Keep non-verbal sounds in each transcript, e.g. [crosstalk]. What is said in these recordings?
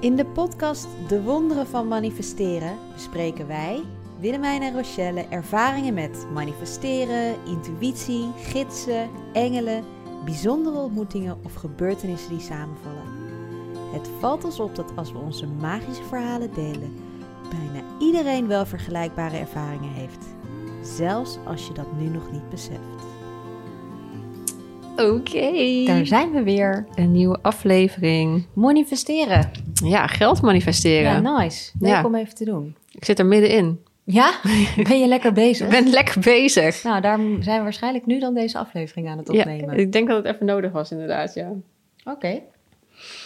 In de podcast De Wonderen van Manifesteren bespreken wij, Willemijn en Rochelle, ervaringen met manifesteren, intuïtie, gidsen, engelen, bijzondere ontmoetingen of gebeurtenissen die samenvallen. Het valt ons op dat als we onze magische verhalen delen, bijna iedereen wel vergelijkbare ervaringen heeft. Zelfs als je dat nu nog niet beseft. Oké. Daar zijn we weer. Een nieuwe aflevering. Manifesteren. Ja, geld manifesteren. Ja, nice. Leuk Ja. om even te doen. Ik zit er middenin. Ja? [laughs] Ben je lekker bezig? Ik ben lekker bezig. Nou, daar zijn we waarschijnlijk nu dan deze aflevering aan het Ja, opnemen. ik denk dat het even nodig was, inderdaad, ja. Oké.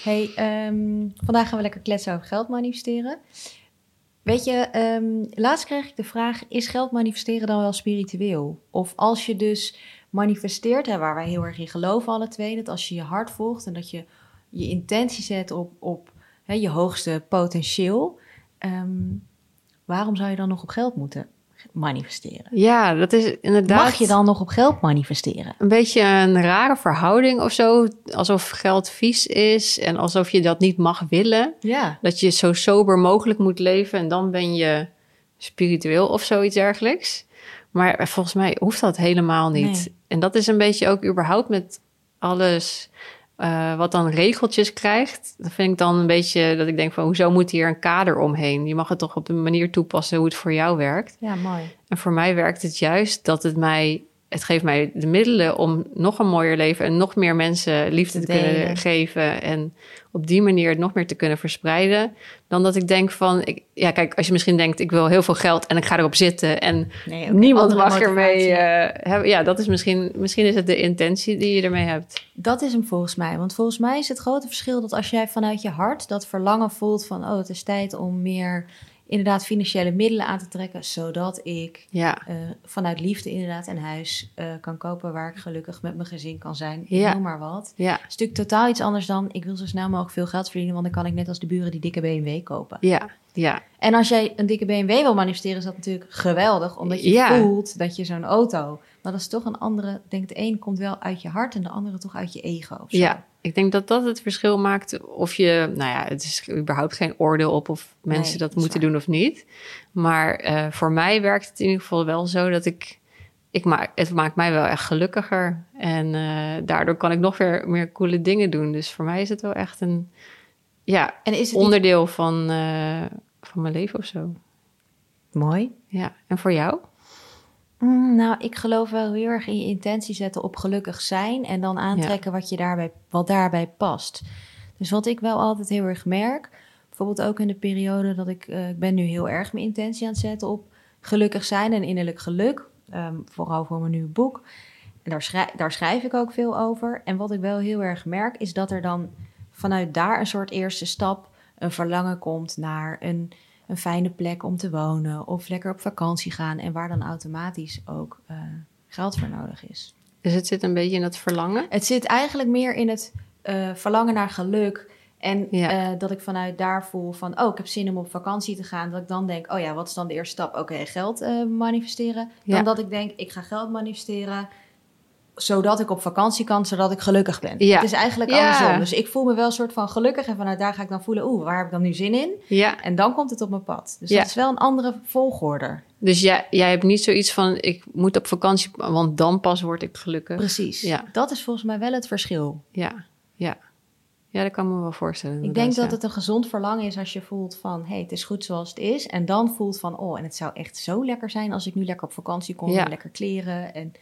Hey, ehm, vandaag gaan we lekker kletsen over geld manifesteren. Weet je, ehm, laatst kreeg ik de vraag: is geld manifesteren dan wel spiritueel? Of als je dus manifesteert, hè, waar wij heel erg in geloven, alle twee, dat als je je hart volgt en dat je je intentie zet op, op hè, je hoogste potentieel, ehm, waarom zou je dan nog op geld moeten manifesteren? Ja, dat is inderdaad Mag je dan nog op geld manifesteren? een beetje een rare verhouding of zo. Alsof geld vies is en alsof je dat niet mag willen. Ja. Dat je zo sober mogelijk moet leven en dan ben je spiritueel of zoiets dergelijks. Maar volgens mij hoeft dat helemaal niet. Nee. En dat is een beetje ook überhaupt met alles eh, wat dan regeltjes krijgt. Dat vind ik dan een beetje dat ik denk van hoezo moet hier een kader omheen? Je mag het toch op de manier toepassen hoe het voor jou werkt. Ja, mooi. En voor mij werkt het juist dat het mij, het geeft mij de middelen om nog een mooier leven en nog meer mensen liefde Te te, kunnen geven. En op die manier het nog meer te kunnen verspreiden. Dan dat ik denk van, ik, ja, kijk, als je misschien denkt, ik wil heel veel geld en ik ga erop zitten en Nee, niemand mag ermee eh, hebben. Ja, dat is misschien, misschien is het de intentie die je ermee hebt. Dat is hem volgens mij. Want volgens mij is het grote verschil dat als jij vanuit je hart dat verlangen voelt van... oh, het is tijd om meer inderdaad financiële middelen aan te trekken... zodat ik Ja, eh, vanuit liefde inderdaad een huis eh, kan kopen... waar ik gelukkig met mijn gezin kan zijn, Ja. noem maar wat. ja, natuurlijk totaal iets anders dan... ik wil zo snel mogelijk veel geld verdienen... want dan kan ik net als de buren die dikke BMW kopen. ja, ja. En als jij een dikke BMW wil manifesteren, is dat natuurlijk geweldig. Omdat je Ja. voelt dat je zo'n auto... Maar dat is toch een andere... Denk, de een komt wel uit je hart en de andere toch uit je ego. of zo. Ja, ik denk dat dat het verschil maakt of je, nou ja, het is überhaupt geen oordeel op of mensen Nee, dat moeten waar. doen of niet. Maar eh, voor mij werkt het in ieder geval wel zo dat ik, ik maak, het maakt mij wel echt gelukkiger. En eh, daardoor kan ik nog weer meer coole dingen doen. Dus voor mij is het wel echt een, ja, En is het niet- onderdeel van, eh, van mijn leven of zo. Mooi. Ja, en voor jou? Mm, nou, ik geloof wel heel erg in je intentie zetten op gelukkig zijn en dan aantrekken wat, je daarbij, wat daarbij past. Dus wat ik wel altijd heel erg merk, bijvoorbeeld ook in de periode dat ik, eh, ik ben nu heel erg mijn intentie aan het zetten op gelukkig zijn en innerlijk geluk, ehm, vooral voor mijn nieuwe boek. En daar, schrij- daar schrijf ik ook veel over. En wat ik wel heel erg merk, is dat er dan vanuit daar een soort eerste stap, een verlangen komt naar een, een fijne plek om te wonen of lekker op vakantie gaan en waar dan automatisch ook eh, geld voor nodig is. Dus het zit een beetje in dat verlangen. Het zit eigenlijk meer in het eh, verlangen naar geluk. En Ja. eh, dat ik vanuit daar voel van, oh, ik heb zin om op vakantie te gaan. Dat ik dan denk, oh ja, wat is dan de eerste stap? Oké, geld eh, manifesteren. Dan Ja. dat ik denk, ik ga geld manifesteren zodat ik op vakantie kan, zodat ik gelukkig ben. Ja. Het is eigenlijk Ja. andersom. Dus ik voel me wel een soort van gelukkig en vanuit daar ga ik dan voelen, oeh, waar heb ik dan nu zin in? Ja, En dan komt het op mijn pad. Dus dat is wel een andere volgorde. dus jij, jij hebt niet zoiets van, ik moet op vakantie, want dan pas word ik gelukkig. Precies. Ja. Dat is volgens mij wel het verschil. Ja, ja. Ja, dat kan me wel voorstellen. Ik denk dat ja. het een gezond verlangen is als je voelt van... hé, hey, het is goed zoals het is. En dan voelt van, oh, en het zou echt zo lekker zijn... als ik nu lekker op vakantie kon, Ja. en lekker kleren. En,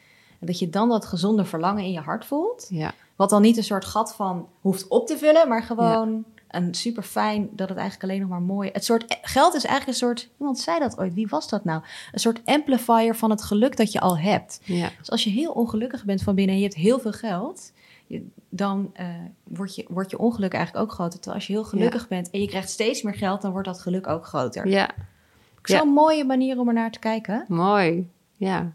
en dat je dan dat gezonde verlangen in je hart voelt. Ja, Wat dan niet een soort gat van hoeft op te vullen... maar gewoon een super fijn dat het eigenlijk alleen nog maar mooi... Het soort geld is eigenlijk een soort... Iemand zei dat ooit, wie was dat nou? Een soort amplifier van het geluk dat je al hebt. ja, Dus als je heel ongelukkig bent van binnen en je hebt heel veel geld, je- dan eh, wordt, je, wordt je ongeluk eigenlijk ook groter. Terwijl als je heel gelukkig bent en je krijgt steeds meer geld, dan wordt dat geluk ook groter. ja. Zo'n mooie manier om er naar te kijken. Mooi. Ja.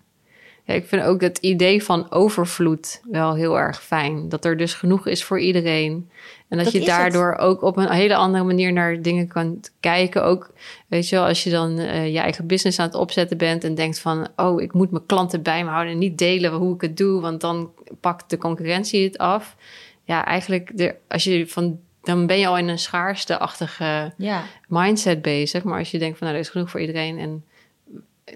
Ja. Ik vind ook het idee van overvloed wel heel erg fijn. Dat er dus genoeg is voor iedereen. En dat, Dat je daardoor ook op een hele andere manier naar dingen kan kijken. Ook, weet je wel, als je dan eh, je eigen business aan het opzetten bent en denkt van, oh, ik moet mijn klanten bij me houden en niet delen hoe ik het doe, want dan pakt de concurrentie het af. Ja, eigenlijk, de, als je van dan ben je al in een schaarste-achtige Ja. mindset bezig. Maar als je denkt van nou, er is genoeg voor iedereen. En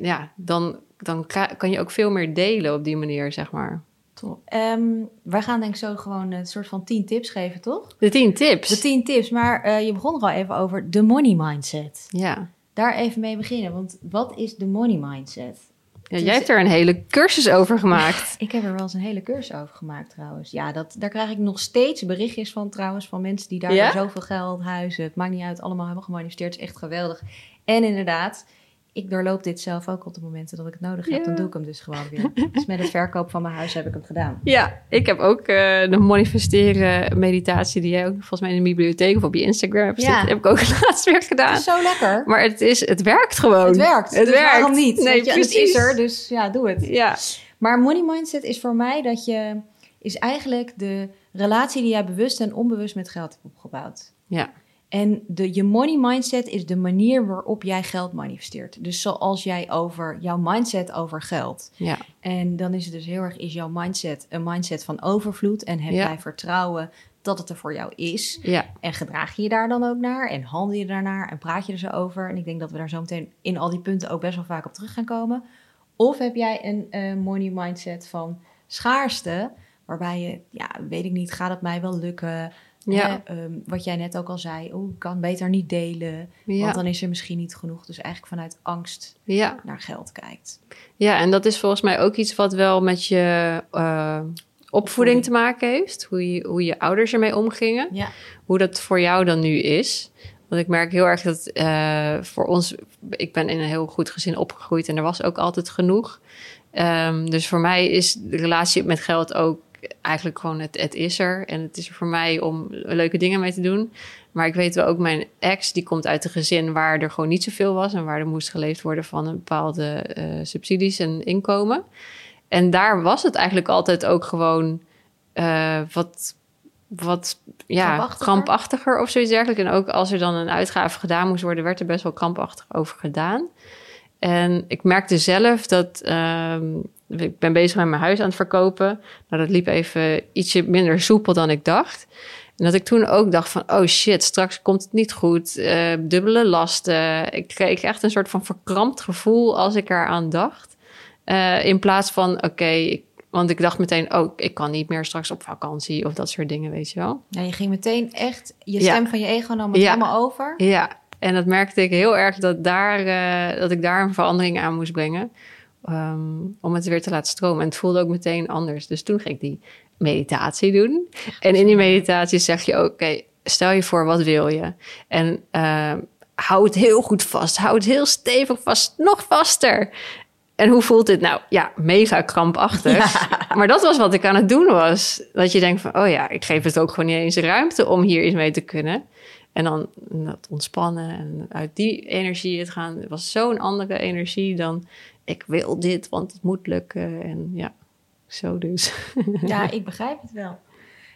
ja, dan, dan ka- kan je ook veel meer delen op die manier, zeg maar. Top. Ehm, wij gaan denk ik zo gewoon een soort van 10 tips geven, toch? De tien tips. De 10 tips, maar eh, je begon er al even over de money mindset. Ja. Daar even mee beginnen, want wat is de money mindset? ja. Jij hebt er een hele cursus over gemaakt. [laughs] Ik heb er wel eens een hele cursus over gemaakt trouwens. Ja, dat, daar krijg ik nog steeds berichtjes van trouwens, van mensen die daar Ja? zoveel geld, huizen, het maakt niet uit, allemaal hebben gemanifesteerd. Het is echt geweldig. En inderdaad, ik doorloop dit zelf ook op de momenten dat ik het nodig heb. Ja. Dan doe ik hem dus gewoon weer. dus met het verkoop van mijn huis heb ik hem gedaan. Ja, ik heb ook eh, de manifesteren meditatie die jij ook volgens mij in de bibliotheek of op je Instagram hebt Ja. zitten, heb ik ook [laughs] laatst weer Het gedaan. is zo lekker. Maar het, is, het werkt gewoon. Het werkt. Het dus werkt. waarom niet? Nee, je, precies. Het is er, dus ja, doe het. Ja, Maar money mindset is voor mij dat je... is eigenlijk de relatie die jij bewust en onbewust met geld hebt opgebouwd. ja, En de, je money mindset is de manier waarop jij geld manifesteert. Dus zoals jij over jouw mindset over geld. ja, En dan is het dus heel erg, is jouw mindset een mindset van overvloed? En heb Ja. jij vertrouwen dat het er voor jou is? ja, En gedraag je je daar dan ook naar? En handel je daarnaar? En praat je er zo over? En ik denk dat we daar zo meteen in al die punten ook best wel vaak op terug gaan komen. Of heb jij een eh, money mindset van schaarste, waarbij je, ja, weet ik niet, gaat het mij wel lukken? Ja. Hè, ehm, wat jij net ook al zei, oh, ik kan beter niet delen, ja, want dan is er misschien niet genoeg. Dus eigenlijk vanuit angst ja. naar geld kijkt. Ja, en dat is volgens mij ook iets wat wel met je eh, opvoeding te maken heeft. Hoe je, hoe je ouders ermee omgingen. Ja. Hoe dat voor jou dan nu is. Want ik merk heel erg dat eh, voor ons... Ik ben in een heel goed gezin opgegroeid en er was ook altijd genoeg. Ehm, dus voor mij is de relatie met geld ook eigenlijk gewoon het, het is er. En het is er voor mij om leuke dingen mee te doen. Maar ik weet wel ook, mijn ex die komt uit een gezin waar er gewoon niet zoveel was. En waar er moest geleefd worden van een bepaalde eh, subsidies en inkomen. En daar was het eigenlijk altijd ook gewoon eh, wat, wat ja, Krampachtiger? krampachtiger of zoiets dergelijks. En ook als er dan een uitgave gedaan moest worden, werd er best wel krampachtig over gedaan. En ik merkte zelf dat ehm, ik ben bezig met mijn huis aan het verkopen. Nou, dat liep even ietsje minder soepel dan ik dacht. En dat ik toen ook dacht van, oh shit, straks komt het niet goed. eh, dubbele lasten. Ik kreeg echt een soort van verkrampt gevoel als ik eraan dacht. Eh, in plaats van, oké, want ik dacht meteen, oh, ik kan niet meer straks op vakantie of dat soort dingen, weet je wel. Ja, je ging meteen echt, je Ja. stem van je ego nam het Ja. helemaal over. Ja, en dat merkte ik heel erg dat, daar, eh, dat ik daar een verandering aan moest brengen. ehm, om het weer te laten stromen. En het voelde ook meteen anders. Dus toen ging ik die meditatie doen. En in die meditatie zeg je ook, oké, stel je voor, wat wil je? En ehm, hou het heel goed vast. Hou het heel stevig vast. Nog vaster. En hoe voelt dit nou? Ja, mega krampachtig. [laughs] Maar dat was wat ik aan het doen was. Dat je denkt van, oh ja, ik geef het ook gewoon niet eens ruimte om hier iets mee te kunnen. En dan dat ontspannen en uit die energie het gaan. Het was zo'n andere energie dan ik wil dit, want het moet lukken. En ja, zo dus. [laughs] Ja, ik begrijp het wel.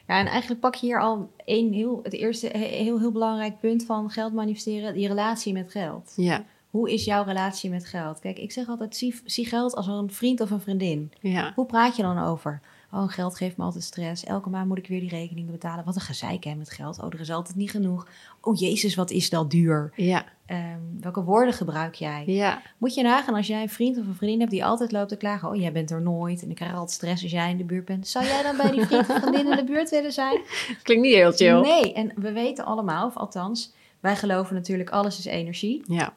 Ja, en eigenlijk pak je hier al één heel, het eerste he- heel, heel belangrijk punt van geld manifesteren, die relatie met geld. Ja, Hoe is jouw relatie met geld? Kijk, ik zeg altijd, zie, zie geld als een vriend of een vriendin. ja, Hoe praat je dan over? Oh, geld geeft me altijd stress. Elke maand moet ik weer die rekeningen betalen. Wat een gezeik hè, met geld. Oh, er is altijd niet genoeg. Oh, jezus, wat is dat duur. ja, Ehm, welke woorden gebruik jij? ja, Moet je nagaan als jij een vriend of een vriendin hebt die altijd loopt te klagen. Oh, jij bent er nooit en ik krijg altijd stress als jij in de buurt bent. Zou jij dan bij die vriend of vriendin in de buurt willen zijn? [laughs] klinkt niet heel chill. Nee, en we weten allemaal, of althans, wij geloven natuurlijk alles is energie. Ja,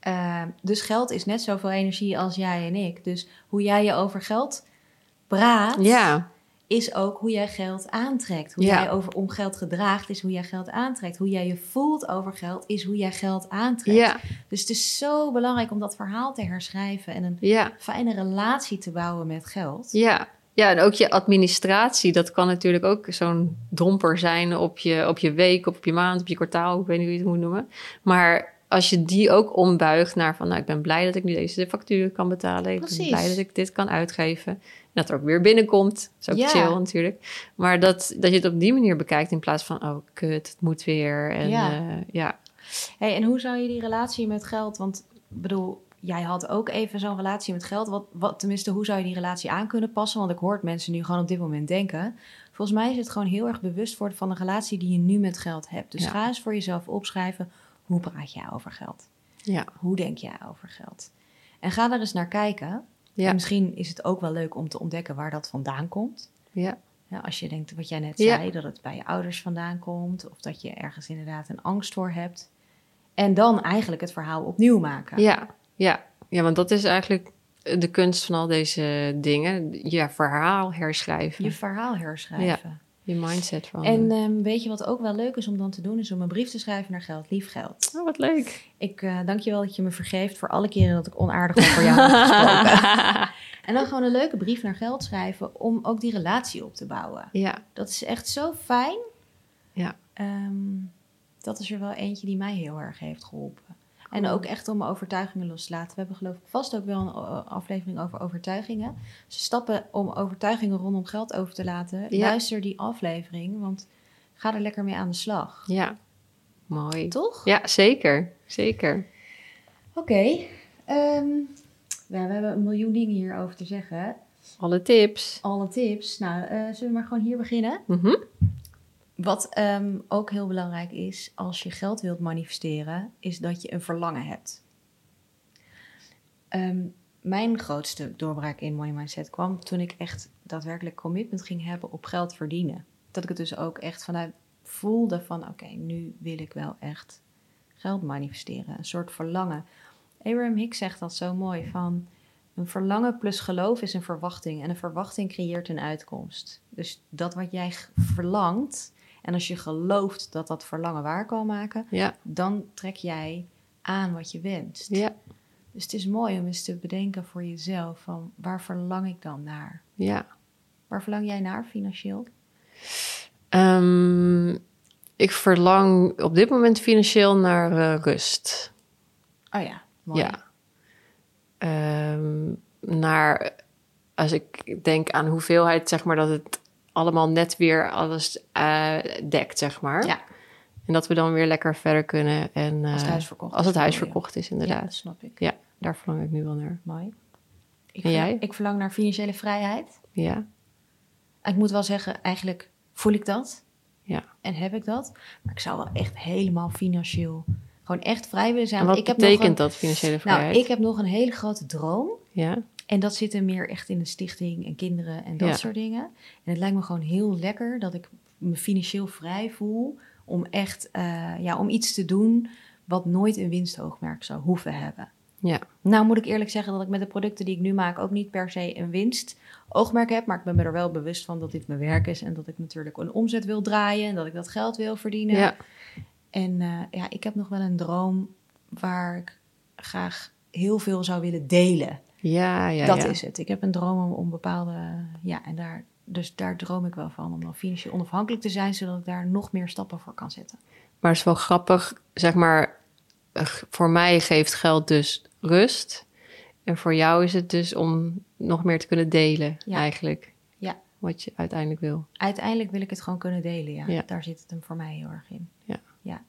Ehm, dus geld is net zoveel energie als jij en ik. Dus hoe jij je over geld praat, ja, is ook hoe jij geld aantrekt. Hoe Ja. jij over, om geld gedraagt, is hoe jij geld aantrekt. Hoe jij je voelt over geld, is hoe jij geld aantrekt. ja, Dus het is zo belangrijk om dat verhaal te herschrijven en een ja. fijne relatie te bouwen met geld. Ja. ja, en ook je administratie, dat kan natuurlijk ook zo'n domper zijn op je, op je week, op je maand, op je kwartaal, ik weet niet hoe je het moet noemen. Maar als je die ook ombuigt naar van, nou, ik ben blij dat ik nu deze factuur kan betalen. Ik Precies. ben blij dat ik dit kan uitgeven. En dat er ook weer binnenkomt. Dat is ook Ja. chill natuurlijk. Maar dat, dat je het op die manier bekijkt in plaats van, oh, kut, het moet weer. En Ja. ja, ja, Hey, en hoe zou je die relatie met geld, want ik bedoel, jij had ook even zo'n relatie met geld. Wat, wat, tenminste, hoe zou je die relatie aan kunnen passen? Want ik hoor mensen nu gewoon op dit moment denken. Volgens mij is het gewoon heel erg bewust worden van de relatie die je nu met geld hebt. Dus Ja. ga eens voor jezelf opschrijven, hoe praat jij over geld? Ja. Hoe denk jij over geld? En ga daar eens naar kijken. Ja. En misschien is het ook wel leuk om te ontdekken waar dat vandaan komt. Ja. Ja, als je denkt, wat jij net zei, dat het bij je ouders vandaan komt. Of dat je ergens inderdaad een angst voor hebt. En dan eigenlijk het verhaal opnieuw maken. Ja, ja. ja, want dat is eigenlijk de kunst van al deze dingen. Je verhaal herschrijven. Je Je, verhaal herschrijven. Mindset van. En ehm, weet je wat ook wel leuk is om dan te doen? Is om een brief te schrijven naar Geld Lief Geld. oh, wat leuk. Ik eh, dank je wel dat je me vergeeft voor alle keren dat ik onaardig over jou heb gesproken. [laughs] En dan gewoon een leuke brief naar Geld schrijven om ook die relatie op te bouwen. ja, Dat is echt zo fijn. Ja. Ehm, dat is er wel eentje die mij heel erg heeft geholpen. En ook echt om overtuigingen los te laten. We hebben geloof ik vast ook wel een eh, aflevering over overtuigingen. Dus stappen om overtuigingen rondom geld over te laten. Ja. Luister die aflevering, want ga er lekker mee aan de slag. ja. Mooi. Toch? Ja, zeker. Zeker. Oké. ehm, we hebben een miljoen dingen hierover te zeggen. Alle tips. Alle tips. Nou, eh, zullen we maar gewoon hier beginnen? Mhm. Wat ehm, ook heel belangrijk is als je geld wilt manifesteren, is dat je een verlangen hebt. Ehm, mijn grootste doorbraak in Money Mindset kwam toen ik echt daadwerkelijk commitment ging hebben op geld verdienen. Dat ik het dus ook echt vanuit voelde van oké, nu wil ik wel echt geld manifesteren. Een soort verlangen. Abraham Hicks zegt dat zo mooi van een verlangen plus geloof is een verwachting en een verwachting creëert een uitkomst. Dus dat wat jij verlangt en als je gelooft dat dat verlangen waar kan maken, Ja, dan trek jij aan wat je wenst. ja, Dus het is mooi om eens te bedenken voor jezelf van waar verlang ik dan naar? ja. Waar verlang jij naar financieel? Ehm, ik verlang op dit moment financieel naar eh, rust. Oh ja, mooi. Ja. Ehm, naar, als ik denk aan hoeveelheid, zeg maar, dat het allemaal net weer alles eh, dekt, zeg maar. Ja, En dat we dan weer lekker verder kunnen. En, als het eh, huis verkocht Als is het huis verkocht is, Ja, inderdaad. dat snap ik. Ja, daar verlang ik nu wel naar. Mooi. Ik En jij? Ik verlang naar financiële vrijheid. Ja, Ik moet wel zeggen, eigenlijk voel ik dat. ja. En heb ik dat. Maar ik zou wel echt helemaal financieel gewoon echt vrij willen zijn. En wat ik heb nog betekent een- dat, financiële vrijheid? Nou, ik heb nog een hele grote droom. Ja, En dat zit er meer echt in de stichting en kinderen en dat Ja. soort dingen. En het lijkt me gewoon heel lekker dat ik me financieel vrij voel om echt eh, ja, om iets te doen wat nooit een winstoogmerk zou hoeven hebben. ja, Nou moet ik eerlijk zeggen dat ik met de producten die ik nu maak ook niet per se een winstoogmerk heb. Maar ik ben me er wel bewust van dat dit mijn werk is. En dat ik natuurlijk een omzet wil draaien. En dat ik dat geld wil verdienen. ja. En eh, ja, ik heb nog wel een droom waar ik graag heel veel zou willen delen. Ja, ja, dat ja. is het. Ik heb een droom om, bepaalde... Ja, en daar, dus daar droom ik wel van. Om dan financieel onafhankelijk te zijn, zodat ik daar nog meer stappen voor kan zetten. Maar het is wel grappig, zeg maar, voor mij geeft geld dus rust. En voor jou is het dus om nog meer te kunnen delen, Ja. eigenlijk. Ja. Wat je uiteindelijk wil. Uiteindelijk wil ik het gewoon kunnen delen, ja. Ja. Daar zit het hem voor mij heel erg in. Ja. ja.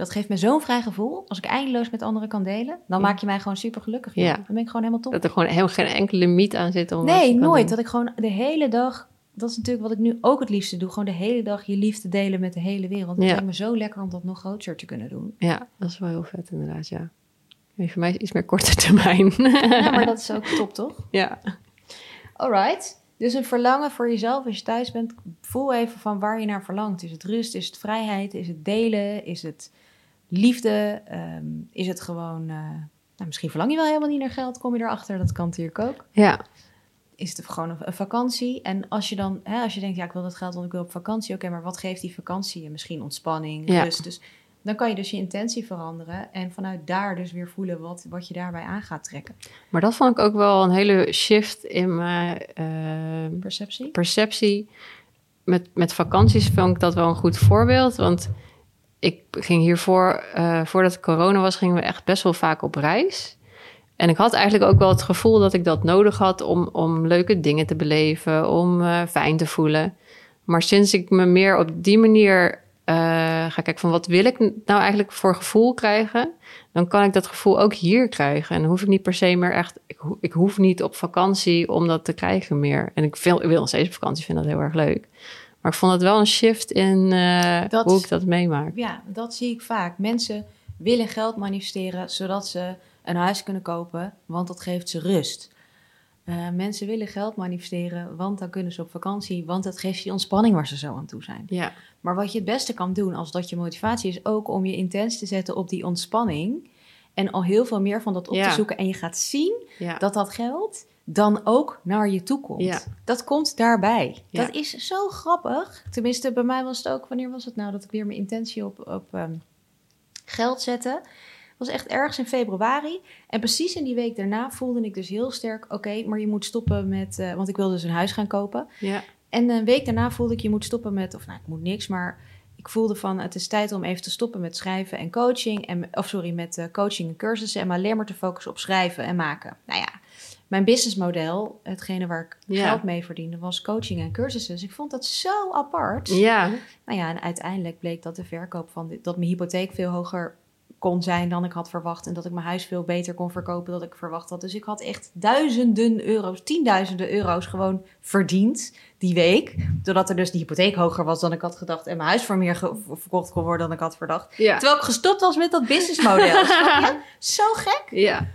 Dat geeft me zo'n vrij gevoel. Als ik eindeloos met anderen kan delen, dan maak je mij gewoon super gelukkig. Ja. Dan ben ik gewoon helemaal top. Dat er gewoon helemaal geen enkele limiet aan zit. Om Nee, nooit. Dat ik gewoon de hele dag... Dat is natuurlijk wat ik nu ook het liefste doe. Gewoon de hele dag je liefde delen met de hele wereld. Het Ja. lijkt me zo lekker om dat nog groter te kunnen doen. Ja, dat is wel heel vet inderdaad, ja. En voor mij is het iets meer korte [laughs] termijn. Ja, maar dat is ook top, toch? [laughs] ja. Alright. Dus een verlangen voor jezelf als je thuis bent. Voel even van waar je naar verlangt. Is het rust? Is het vrijheid? Is het delen? Is het liefde? Ehm, is het gewoon... eh, nou, misschien verlang je wel helemaal niet naar geld. Kom je erachter? Dat kan natuurlijk ook. Ja, Is het gewoon een, vakantie? En als je dan... Hè, als je denkt, ja, ik wil dat geld, want ik wil op vakantie. Oké, maar wat geeft die vakantie je? Misschien ontspanning, Ja. rust. Dus dan kan je dus je intentie veranderen. En vanuit daar dus weer voelen wat, wat je daarbij aan gaat trekken. maar dat vond ik ook wel een hele shift in mijn eh, Perceptie? perceptie. Met, met vakanties vond ik dat wel een goed voorbeeld. Want ik ging hiervoor, eh, voordat corona was, gingen we echt best wel vaak op reis. En ik had eigenlijk ook wel het gevoel dat ik dat nodig had om, om leuke dingen te beleven, om eh, fijn te voelen. Maar sinds ik me meer op die manier eh, ga kijken van wat wil ik nou eigenlijk voor gevoel krijgen, dan kan ik dat gevoel ook hier krijgen. En dan hoef ik niet per se meer echt, ik, hoef niet op vakantie om dat te krijgen meer. En ik, wil, ik wil nog steeds op vakantie, vind dat heel erg leuk. Maar ik vond het wel een shift in uh, hoe ik dat meemaak. Ja, dat zie ik vaak. Mensen willen geld manifesteren zodat ze een huis kunnen kopen, want dat geeft ze rust. Uh, mensen willen geld manifesteren, want dan kunnen ze op vakantie, want dat geeft je ontspanning waar ze zo aan toe zijn. Ja. Maar wat je het beste kan doen, als dat je motivatie is, ook om je intens te zetten op die ontspanning en al heel veel meer van dat op te zoeken. En je gaat zien ja. dat dat geld dan ook naar je toe komt. Ja. Dat komt daarbij. Dat is zo grappig. Tenminste, bij mij was het ook, wanneer was het nou dat ik weer mijn intentie op, op um, geld zette? was echt ergens in februari. En precies in die week daarna voelde ik dus heel sterk: oké, maar je moet stoppen met. Uh, want ik wilde dus een huis gaan kopen. Ja. En een week daarna voelde ik: je moet stoppen met. Of nou, ik moet niks, maar ik voelde van: het is tijd om even te stoppen met schrijven en coaching. En, of sorry, met uh, coaching en cursussen. En maar alleen maar te focussen op schrijven en maken. Nou ja. Mijn businessmodel, hetgene waar ik Ja. geld mee verdiende, was coaching en cursussen. Dus ik vond dat zo apart. Ja, Nou ja, en uiteindelijk bleek dat de verkoop van dit, dat mijn hypotheek veel hoger kon zijn dan ik had verwacht. En dat ik mijn huis veel beter kon verkopen dan ik verwacht had. Dus ik had echt duizenden euro's, tienduizenden euro's gewoon verdiend die week. Doordat er dus de hypotheek hoger was dan ik had gedacht. En mijn huis voor meer verkocht kon worden dan ik had verdacht. ja. Terwijl ik gestopt was met dat businessmodel. [laughs] Zo gek. Ja.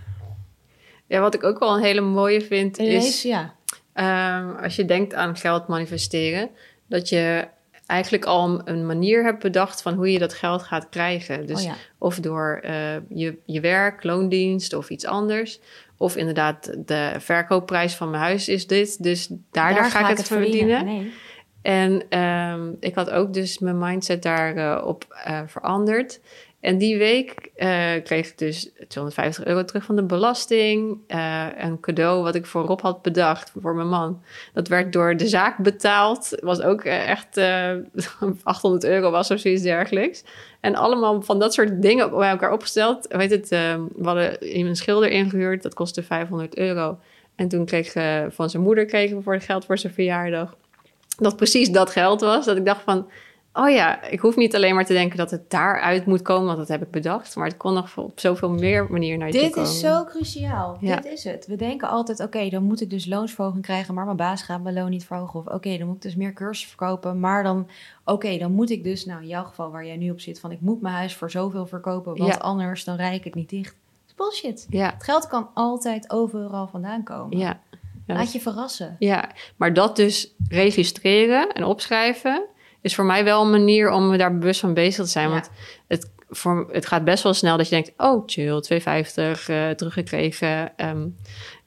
Ja, wat ik ook wel een hele mooie vind is... Ja. Ehm, als je denkt aan geld manifesteren, dat je eigenlijk al een manier hebt bedacht van hoe je dat geld gaat krijgen. Dus oh ja. of door eh, je, je werk, loondienst of iets anders. Of inderdaad, de verkoopprijs van mijn huis is dit. Dus daardoor ga ik het verdienen. Nee. En ehm, ik had ook dus mijn mindset daarop op eh, veranderd. En die week eh, kreeg ik dus 250 euro terug van de belasting. eh, een cadeau wat ik voor Rob had bedacht, voor mijn man. Dat werd door de zaak betaald. Was ook eh, echt eh [laughs] 800 euro was of zoiets dergelijks. En allemaal van dat soort dingen bij elkaar opgesteld. Weet het, we hadden een schilder ingehuurd. Dat kostte 500 euro. En toen kreeg van zijn moeder kregen we voor het geld voor zijn verjaardag dat precies dat geld was. Dat ik dacht van, oh ja, ik hoef niet alleen maar te denken dat het daaruit moet komen, want dat heb ik bedacht. Maar het kon nog op zoveel meer manieren naar je toe Dit komen. is zo cruciaal. Ja. Dit is het. We denken altijd, oké, dan moet ik dus loonsverhoging krijgen, maar mijn baas gaat mijn loon niet verhogen. Of oké, dan moet ik dus meer cursussen verkopen, maar dan, oké, dan moet ik dus, nou in jouw geval waar jij nu op zit, van ik moet mijn huis voor zoveel verkopen, want Ja. anders dan rij ik het niet dicht. Dat is bullshit. Ja, Het geld kan altijd overal vandaan komen. ja. Laat je verrassen. ja, maar dat dus registreren en opschrijven is voor mij wel een manier om me daar bewust van bezig te zijn. Ja. Want het, voor, het gaat best wel snel dat je denkt, oh chill, 2,50 eh teruggekregen. ehm,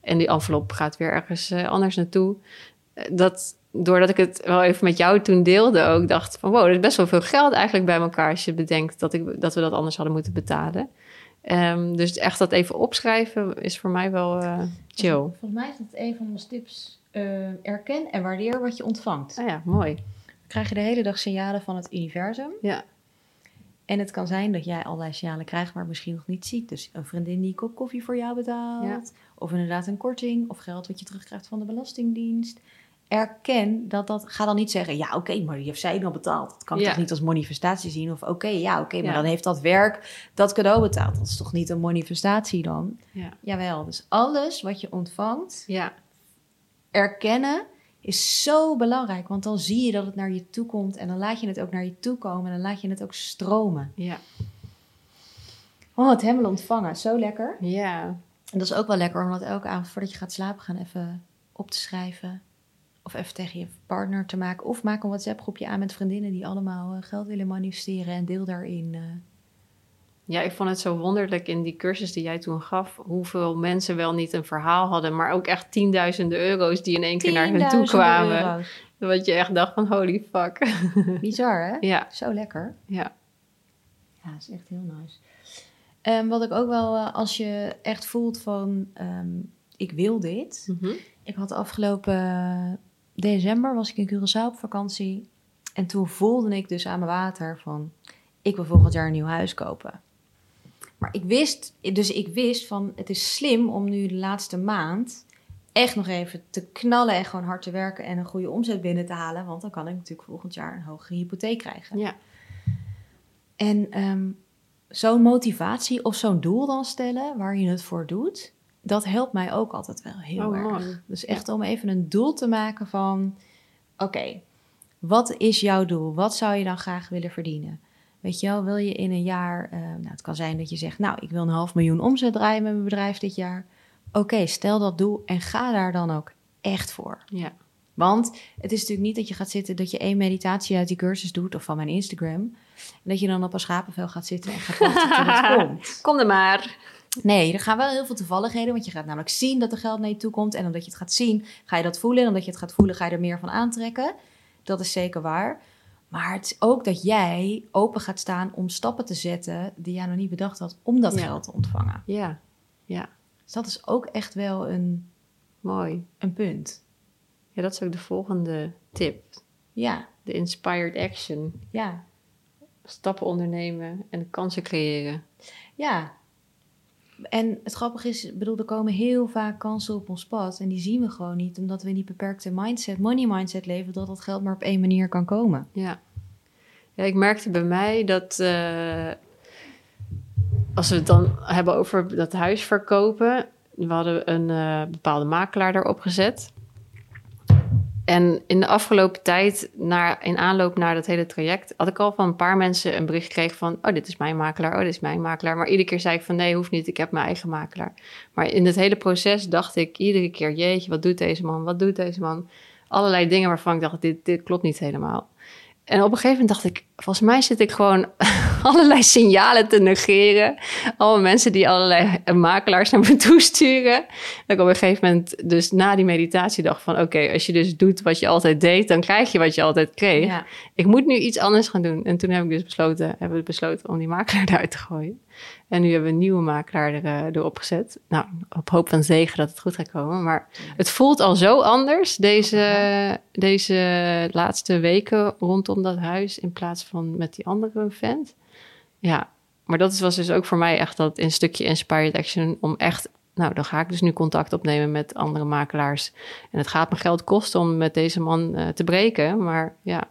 en die envelop gaat weer ergens eh, anders naartoe. Eh, Dat, doordat ik het wel even met jou toen deelde ook, dacht van wow, er is best wel veel geld eigenlijk bij elkaar als je bedenkt dat, ik, dat we dat anders hadden moeten betalen. Ehm, dus echt dat even opschrijven is voor mij wel chill. Volgens mij is dat een van onze tips. Eh, erken en waardeer wat je ontvangt. Ah ja, mooi. Krijg je de hele dag signalen van het universum. Ja. En het kan zijn dat jij allerlei signalen krijgt, maar misschien nog niet ziet. Dus een vriendin die een kop koffie voor jou betaalt. Ja. Of inderdaad een korting. Of geld wat je terugkrijgt van de Belastingdienst. Erken dat dat... Ga dan niet zeggen, ja oké, maar die heeft zij dan betaald. Dat kan ik Ja. toch niet als manifestatie zien? Of oké, ja oké, maar Ja. dan heeft dat werk dat cadeau betaald. Dat is toch niet een manifestatie dan? Ja. Jawel, dus alles wat je ontvangt, Ja. erkennen is zo belangrijk. Want dan zie je dat het naar je toe komt. En dan laat je het ook naar je toe komen. En dan laat je het ook stromen. Ja. Oh, het hemel ontvangen. Zo lekker. Ja. En dat is ook wel lekker om dat elke avond voordat je gaat slapen gaan even op te schrijven. Of even tegen je partner te maken. Of maak een WhatsApp groepje aan met vriendinnen die allemaal eh, geld willen manifesteren. En deel daarin. Ja, ik vond het zo wonderlijk in die cursus die jij toen gaf, hoeveel mensen wel niet een verhaal hadden, maar ook echt tienduizenden euro's die in één keer naar hun toe kwamen. euro's. Dat je echt dacht van holy fuck. [laughs] Bizar hè? ja, Zo lekker. ja, Ja, dat is echt heel nice. Ehm, wat ik ook wel, eh, als je echt voelt van, ehm, ik wil dit. Mhm. Ik had afgelopen december, was ik in Curaçao op vakantie. En toen voelde ik dus aan mijn water van, ik wil volgend jaar een nieuw huis kopen. Maar ik wist, dus ik wist van, het is slim om nu de laatste maand echt nog even te knallen en gewoon hard te werken en een goede omzet binnen te halen. Want dan kan ik natuurlijk volgend jaar een hogere hypotheek krijgen. ja, En ehm, zo'n motivatie of zo'n doel dan stellen waar je het voor doet, dat helpt mij ook altijd wel heel Oh, erg. Dus echt om even een doel te maken van: oké, wat is jouw doel? Wat zou je dan graag willen verdienen? Weet je wel, wil je in een jaar, eh, nou, het kan zijn dat je zegt, nou, ik wil een half miljoen omzet draaien met mijn bedrijf dit jaar. Oké, stel dat doel en ga daar dan ook echt voor. Ja. Want het is natuurlijk niet dat je gaat zitten, dat je één meditatie uit die cursus doet of van mijn Instagram. En dat je dan op een schapenvel gaat zitten en gaat wachten tot het [laughs] komt. Kom er maar. Nee, er gaan wel heel veel toevalligheden, want je gaat namelijk zien dat er geld naar je toe komt. En omdat je het gaat zien, ga je dat voelen. En omdat je het gaat voelen, ga je er meer van aantrekken. Dat is zeker waar. Maar het is ook dat jij open gaat staan om stappen te zetten die jij nog niet bedacht had om dat Ja. geld te ontvangen. Ja, ja, Dus dat is ook echt wel een, mooi. een punt. Ja, dat is ook de volgende tip. Ja, De inspired action. ja, Stappen ondernemen en kansen creëren. ja. En het grappige is, bedoel, er komen heel vaak kansen op ons pad. En die zien we gewoon niet, omdat we in die beperkte mindset, money mindset leven, dat dat geld maar op één manier kan komen. Ja. Ja, ik merkte bij mij dat eh, als we het dan hebben over dat huis verkopen, we hadden een eh, bepaalde makelaar daarop gezet. En in de afgelopen tijd, naar, in aanloop naar dat hele traject, had ik al van een paar mensen een bericht gekregen van: Oh, dit is mijn makelaar, oh, dit is mijn makelaar. Maar iedere keer zei ik van: Nee, hoeft niet, ik heb mijn eigen makelaar. Maar in het hele proces dacht ik iedere keer: Jeetje, wat doet deze man? Wat doet deze man? Allerlei dingen waarvan ik dacht: Dit, dit klopt niet helemaal. En op een gegeven moment dacht ik, volgens mij zit ik gewoon allerlei signalen te negeren. Allemaal mensen die allerlei makelaars naar me toe sturen. Dat ik op een gegeven moment dus na die meditatie dacht van... oké, als je dus doet wat je altijd deed, dan krijg je wat je altijd kreeg. Ja. Ik moet nu iets anders gaan doen. En toen heb ik dus besloten, hebben we besloten om die makelaar [laughs] eruit te gooien. En nu hebben we een nieuwe makelaar er, eh, erop gezet. Nou, op hoop van zegen dat het goed gaat komen. Maar het voelt al zo anders deze, deze laatste weken rondom dat huis... in plaats van met die andere vent. Ja, maar dat was dus ook voor mij echt dat een stukje inspired action... om echt, nou, dan ga ik dus nu contact opnemen met andere makelaars. En het gaat me geld kosten om met deze man eh, te breken. Maar ja,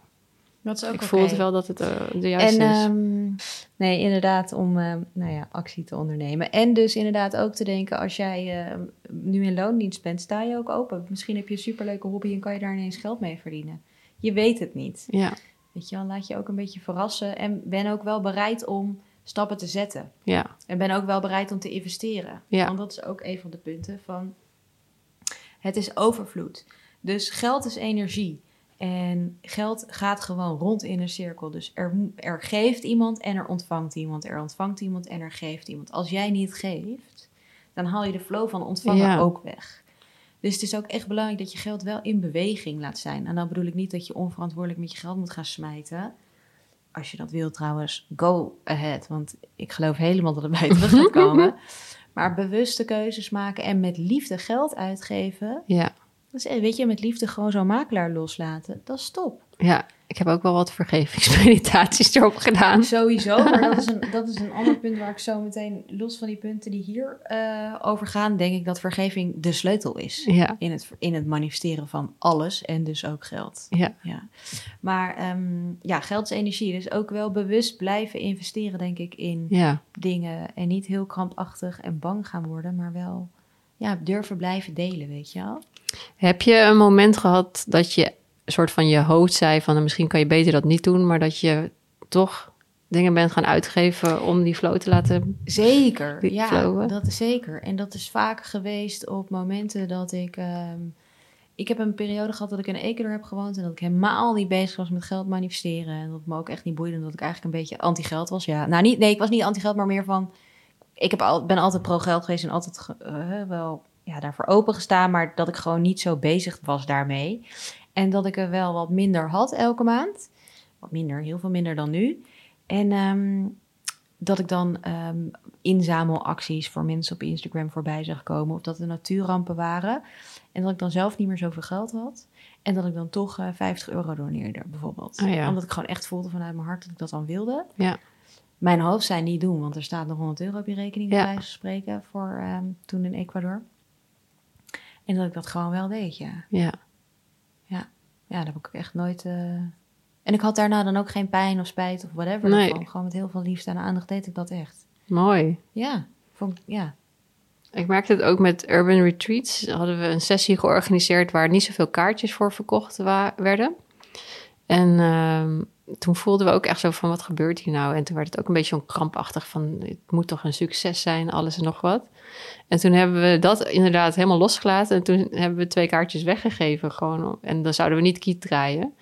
Dat is ook ik voel oké. het wel dat het eh, de juiste En is. ehm, nee, inderdaad, om ehm, nou ja, actie te ondernemen. En dus inderdaad ook te denken, als jij ehm, nu in loondienst bent, sta je ook open. Misschien heb je een superleuke hobby en kan je daar ineens geld mee verdienen. Je weet het niet. Ja, Weet je wel, laat je ook een beetje verrassen. En ben ook wel bereid om stappen te zetten. ja, En ben ook wel bereid om te investeren. Ja. Want dat is ook een van de punten van... Het is overvloed. Dus geld is energie. En geld gaat gewoon rond in een cirkel. Dus er, er geeft iemand en er ontvangt iemand. Er ontvangt iemand en er geeft iemand. Als jij niet geeft, dan haal je de flow van ontvangen Ja. ook weg. Dus het is ook echt belangrijk dat je geld wel in beweging laat zijn. En dan bedoel ik niet dat je onverantwoordelijk met je geld moet gaan smijten. Als je dat wil trouwens, go ahead. Want ik geloof helemaal dat het bij terug [laughs] gaat komen. Maar bewuste keuzes maken en met liefde geld uitgeven. ja, Dus weet je, met liefde gewoon zo'n makelaar loslaten. Dat is top. ja. Ik heb ook wel wat vergevingsmeditaties [laughs] erop gedaan. Sowieso, maar dat is, een, [laughs] dat is een ander punt waar ik zo meteen, los van die punten die hier eh, over gaan, denk ik dat vergeving de sleutel is. Ja, In het, in het manifesteren van alles en dus ook geld. ja, Ja. Maar ehm, ja, geld is energie. Dus ook wel bewust blijven investeren, denk ik, in ja. dingen. En niet heel krampachtig en bang gaan worden, maar wel ja, durven blijven delen, weet je wel. Heb je een moment gehad dat je een soort van je hoofd zei van... nou, misschien kan je beter dat niet doen... maar dat je toch dingen bent gaan uitgeven om die flow te laten... Zeker, ja, dat is zeker. En dat is vaak geweest op momenten dat ik... ehm, ik heb een periode gehad dat ik in Ecuador heb gewoond... en dat ik helemaal niet bezig was met geld manifesteren. En dat me ook echt niet boeide... en dat ik eigenlijk een beetje anti-geld was. Ja, nou, niet, nee, ik was niet anti-geld, maar meer van... Ik heb al, ben altijd pro-geld geweest en altijd eh, wel ja, daarvoor open gestaan... maar dat ik gewoon niet zo bezig was daarmee. En dat ik er wel wat minder had elke maand. Wat minder, heel veel minder dan nu. En ehm, dat ik dan ehm, inzamelacties voor mensen op Instagram voorbij zag komen. Of dat er natuurrampen waren. En dat ik dan zelf niet meer zoveel geld had. En dat ik dan toch eh 50 euro doneerde, bijvoorbeeld. Oh ja. Omdat ik gewoon echt voelde vanuit mijn hart dat ik dat dan wilde. Ja, Mijn hoofd zei niet doen, want er staat nog 100 euro op je rekening, bij Ja. wijze van spreken, voor ehm, toen in Ecuador. En dat ik dat gewoon wel deed, ja. ja, Ja, daar heb ik echt nooit, eh, En ik had daarna dan ook geen pijn of spijt of whatever. Nee. ervan. Gewoon met heel veel liefde en aandacht deed ik dat echt. Mooi. Ja, vond, ja. Ik merkte het ook met Urban Retreats. Hadden we een sessie georganiseerd waar niet zoveel kaartjes voor verkocht wa- werden. En ehm, toen voelden we ook echt zo van, wat gebeurt hier nou? En toen werd het ook een beetje krampachtig van, het moet toch een succes zijn, alles en nog wat. En toen hebben we dat inderdaad helemaal losgelaten. En toen hebben we twee kaartjes weggegeven gewoon. En dan zouden we niet kiet draaien.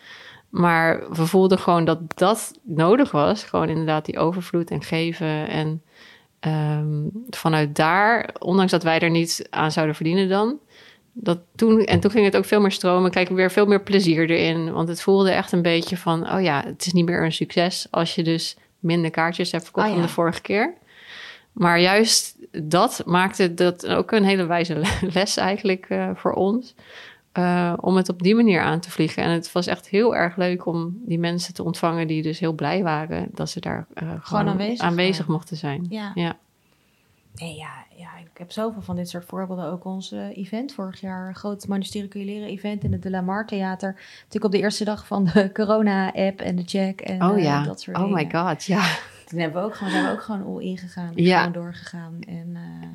Maar we voelden gewoon dat dat nodig was. Gewoon inderdaad die overvloed en geven. En ehm, vanuit daar, ondanks dat wij er niet aan zouden verdienen dan... Dat toen, en toen ging het ook veel meer stromen. Kijk, weer veel meer plezier erin. Want het voelde echt een beetje van... oh ja, het is niet meer een succes... als je dus minder kaartjes hebt verkocht ja. dan de vorige keer. Maar juist dat maakte dat ook een hele wijze [laughs] les eigenlijk eh, voor ons. eh, om het op die manier aan te vliegen. En het was echt heel erg leuk om die mensen te ontvangen... die dus heel blij waren dat ze daar eh, gewoon, aanwezig aanwezig, mochten zijn. Ja. Ja. Nee, ja, ja, ik heb zoveel van dit soort voorbeelden. Ook ons eh, event vorig jaar, groot leren event in het De La Mar Theater. Natuurlijk op de eerste dag van de [laughs] corona-app en de check en Oh eh, ja, dat soort oh dingen. my god, ja. Toen hebben we ook gewoon, zijn we ook gewoon all ingegaan. Ja. Gewoon doorgegaan. En eh,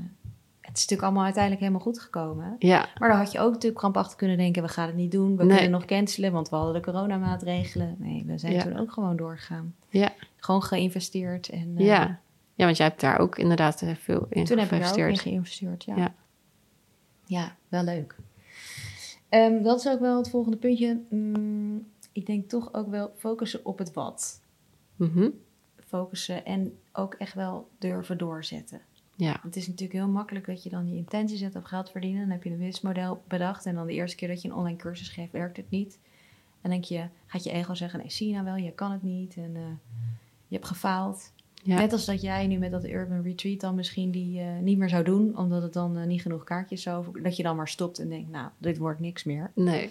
het is natuurlijk allemaal uiteindelijk helemaal goed gekomen. Ja, Maar dan had je ook natuurlijk krampachtig kunnen denken, we gaan het niet doen. We Nee. kunnen nog cancelen, want we hadden de coronamaatregelen. Nee, we zijn Ja. toen ook gewoon doorgegaan. ja, Gewoon geïnvesteerd. En, ja. Ja, want jij hebt daar ook inderdaad eh, veel in Toen heb ik daar ook in geïnvesteerd. ja. Ja. Ja, wel leuk. Ehm, dat is ook wel het volgende puntje. Mm, ik denk toch ook wel focussen op het wat. Mhm. Focussen en ook echt wel durven doorzetten. Ja, Het is natuurlijk heel makkelijk dat je dan je intentie zet op geld verdienen. Dan heb je een winstmodel bedacht. En dan de eerste keer dat je een online cursus geeft, werkt het niet. En denk je, gaat je ego zeggen, nee, zie je nou wel, je kan het niet. En eh, je hebt gefaald. Ja. Net als dat jij nu met dat Urban Retreat dan misschien die eh, niet meer zou doen. Omdat het dan eh, niet genoeg kaartjes zou... Dat je dan maar stopt en denkt, nou, dit wordt niks meer. Nee,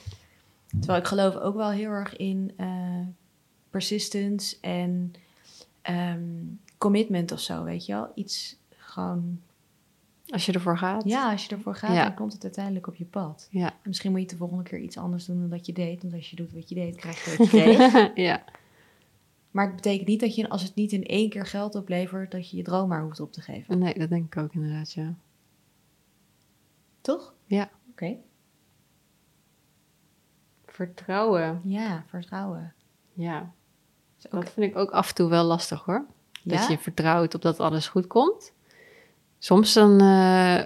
Terwijl ik geloof ook wel heel erg in eh, persistence en ehm, commitment of zo, weet je wel. Iets gewoon... als je ervoor gaat. Ja, als je ervoor gaat, Ja. dan komt het uiteindelijk op je pad. Ja. En misschien moet je het de volgende keer iets anders doen dan dat je deed. Want als je doet wat je deed, krijg je [laughs] wat je kreeg. ja. Maar het betekent niet dat je, als het niet in één keer geld oplevert, dat je je droom maar hoeft op te geven. Nee, dat denk ik ook inderdaad, ja. Toch? Ja. Oké. Vertrouwen. Ja, vertrouwen. Ja, dat vind ik ook af en toe wel lastig hoor. Ja? Dat je vertrouwt op dat alles goed komt. Soms dan, eh,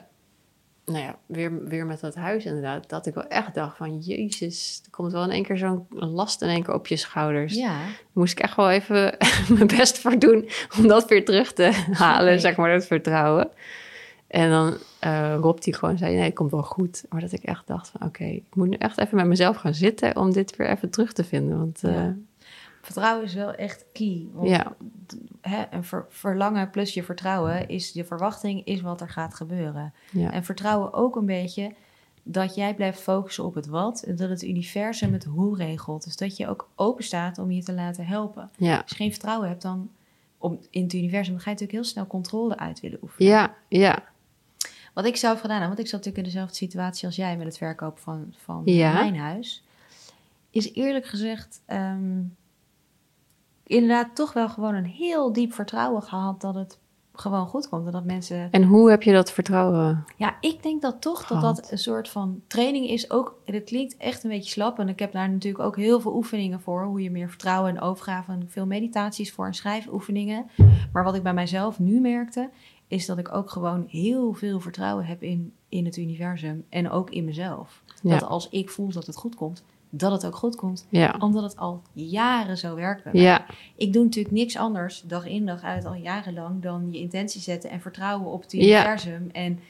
nou ja, weer, weer met dat huis inderdaad, dat ik wel echt dacht van, jezus, er komt wel in één keer zo'n last in één keer op je schouders. Ja, Daar moest ik echt wel even [laughs] mijn best voor doen om dat weer terug te [laughs] halen, zeg maar, dat vertrouwen. En dan eh Rob die gewoon zei, nee, het komt wel goed. Maar dat ik echt dacht van, oké, ik moet nu echt even met mezelf gaan zitten om dit weer even terug te vinden. Want eh, Ja. Vertrouwen is wel echt key. Want Ja. hè, een ver- verlangen plus je vertrouwen is je verwachting is wat er gaat gebeuren. ja, En vertrouwen ook een beetje dat jij blijft focussen op het wat en dat het universum het hoe regelt. Dus dat je ook open staat om je te laten helpen. ja, Als je geen vertrouwen hebt dan om, in het universum, dan ga je natuurlijk heel snel controle uit willen oefenen. ja, ja, Wat ik zelf gedaan heb, want ik zat natuurlijk in dezelfde situatie als jij met het verkopen van, van Ja. mijn huis, is eerlijk gezegd ehm, inderdaad toch wel gewoon een heel diep vertrouwen gehad dat het gewoon goed komt. En dat mensen. En hoe heb je dat vertrouwen? Ja, ik denk dat toch dat Gehad. dat een soort van training is. Ook, het klinkt echt een beetje slap. En ik heb daar natuurlijk ook heel veel oefeningen voor. Hoe je meer vertrouwen en overgave en veel meditaties voor en schrijfoefeningen. Maar wat ik bij mijzelf nu merkte, is dat ik ook gewoon heel veel vertrouwen heb in, in het universum. En ook in mezelf. Ja. Dat als ik voel dat het goed komt, dat het ook goed komt. Ja, Omdat het al jaren zo werkt ja, Ik doe natuurlijk niks anders, dag in dag uit, al jarenlang, dan je intentie zetten en vertrouwen op het Ja. universum. En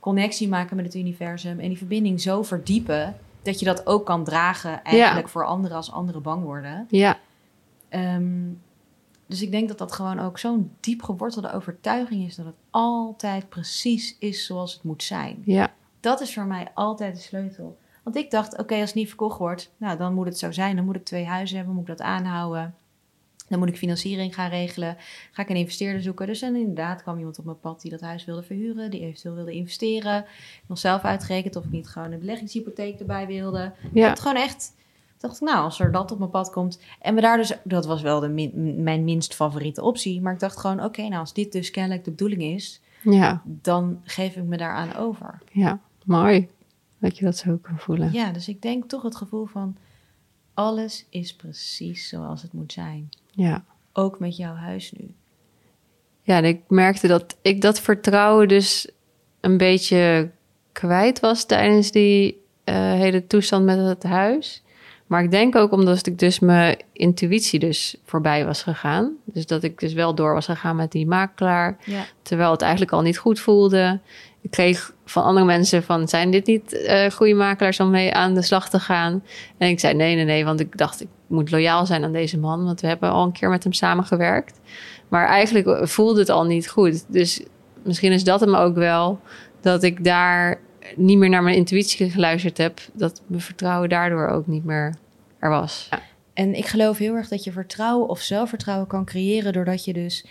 connectie maken met het universum. En die verbinding zo verdiepen, dat je dat ook kan dragen eigenlijk voor anderen als anderen bang worden. ja, Ehm, dus ik denk dat dat gewoon ook zo'n diep gewortelde overtuiging is dat het altijd precies is zoals het moet zijn. ja, Dat is voor mij altijd de sleutel. Want ik dacht, oké, als het niet verkocht wordt, nou dan moet het zo zijn. Dan moet ik twee huizen hebben, moet ik dat aanhouden. Dan moet ik financiering gaan regelen. Ga ik een investeerder zoeken. Dus dan inderdaad kwam iemand op mijn pad die dat huis wilde verhuren, die eventueel wilde investeren. Nog zelf uitgerekend of ik niet gewoon een beleggingshypotheek erbij wilde. Ik ja, het gewoon echt dacht ik, nou, als er dat op mijn pad komt. En we daar dus, dat was wel de min- mijn minst favoriete optie. Maar ik dacht gewoon, oké, nou, als dit dus kennelijk de bedoeling is, Ja, dan geef ik me daaraan over. ja, mooi. Dat je dat zo kan voelen. Ja, dus ik denk toch het gevoel van alles is precies zoals het moet zijn. Ja. Ook met jouw huis nu. Ja, en ik merkte dat ik dat vertrouwen dus een beetje kwijt was tijdens die eh, hele toestand met het huis. Maar ik denk ook omdat ik dus mijn intuïtie dus voorbij was gegaan. Dus dat ik dus wel door was gegaan met die makelaar. Ja. Terwijl het eigenlijk al niet goed voelde. Ik kreeg van andere mensen van... zijn dit niet eh goede makelaars om mee aan de slag te gaan? En ik zei nee, nee, nee. Want ik dacht, ik moet loyaal zijn aan deze man. Want we hebben al een keer met hem samengewerkt. Maar eigenlijk voelde het al niet goed. Dus misschien is dat hem ook wel... dat ik daar niet meer naar mijn intuïtie geluisterd heb. Dat mijn vertrouwen daardoor ook niet meer er was. Ja, En ik geloof heel erg dat je vertrouwen of zelfvertrouwen kan creëren doordat je dus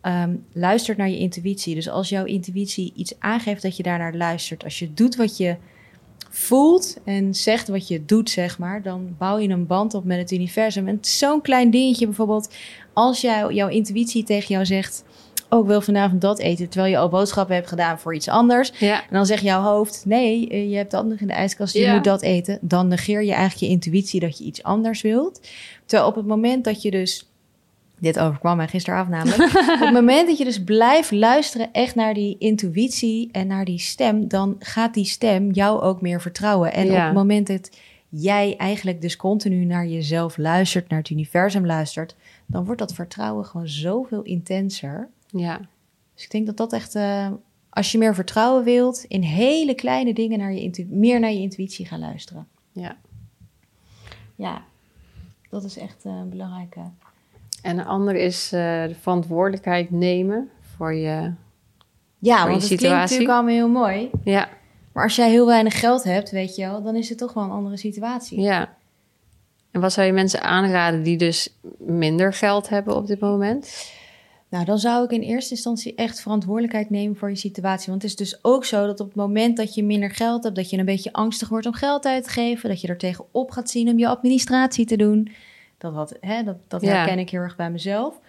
ehm, luistert naar je intuïtie. Dus als jouw intuïtie iets aangeeft, dat je daarnaar luistert. Als je doet wat je voelt en zegt wat je doet, zeg maar, dan bouw je een band op met het universum. En zo'n klein dingetje bijvoorbeeld, als jou, jouw intuïtie tegen jou zegt, oh, ik wil vanavond dat eten, terwijl je al boodschappen hebt gedaan voor iets anders. ja, En dan zegt jouw hoofd, nee, eh, je hebt dat nog in de ijskast, je Ja. moet dat eten. Dan negeer je eigenlijk je intuïtie dat je iets anders wilt. Terwijl op het moment dat je dus, dit overkwam mij gisteravond namelijk, [laughs] op het moment dat je dus blijft luisteren echt naar die intuïtie en naar die stem, dan gaat die stem jou ook meer vertrouwen. En Ja. op het moment dat jij eigenlijk dus continu naar jezelf luistert, naar het universum luistert, dan wordt dat vertrouwen gewoon zoveel intenser. Ja. Dus ik denk dat dat echt, eh, als je meer vertrouwen wilt, in hele kleine dingen naar je meer naar je intuïtie gaan luisteren. ja. Ja, dat is echt eh, een belangrijke. En een ander is eh, de verantwoordelijkheid nemen voor je... Ja, je want het klinkt natuurlijk allemaal heel mooi. Ja, Maar als jij heel weinig geld hebt, weet je wel, dan is het toch wel een andere situatie. ja. En wat zou je mensen aanraden die dus minder geld hebben op dit moment? Nou, dan zou ik in eerste instantie echt verantwoordelijkheid nemen voor je situatie. Want het is dus ook zo dat op het moment dat je minder geld hebt, dat je een beetje angstig wordt om geld uit te geven, dat je er tegenop gaat zien om je administratie te doen. Dat, wat, hè, dat, dat Ja. herken ik heel erg bij mezelf.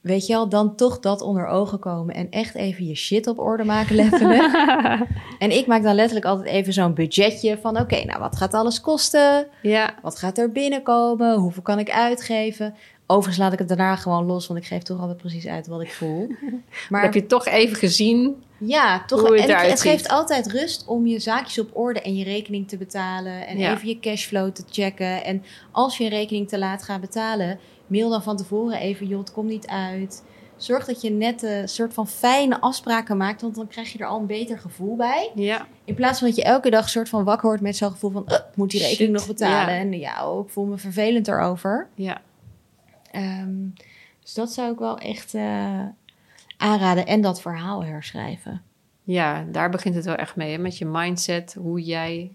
Weet je wel, dan toch dat onder ogen komen en echt even je shit op orde maken, letterlijk. [laughs] en ik maak dan letterlijk altijd even zo'n budgetje van: oké, nou wat gaat alles kosten? Ja, Wat gaat er binnenkomen? Hoeveel kan ik uitgeven? Overigens laat ik het daarna gewoon los, want ik geef toch altijd precies uit wat ik voel. [laughs] maar heb je toch even gezien? ja, toch. hoe het en het, geeft altijd rust om je zaakjes op orde en je rekening te betalen. En Ja. even je cashflow te checken. En als je een rekening te laat gaat betalen, mail dan van tevoren even: joh, het komt niet uit. Zorg dat je net een soort van fijne afspraken maakt, want dan krijg je er al een beter gevoel bij. Ja, In plaats van dat je elke dag soort van wakker wordt met zo'n gevoel van: "Uh, ik moet die rekening Shit, nog betalen. ja. En ja, oh, ik voel me vervelend erover. ja. Ehm, dus dat zou ik wel echt eh, aanraden. En dat verhaal herschrijven. Ja, daar begint het wel echt mee, hè? met je mindset, hoe jij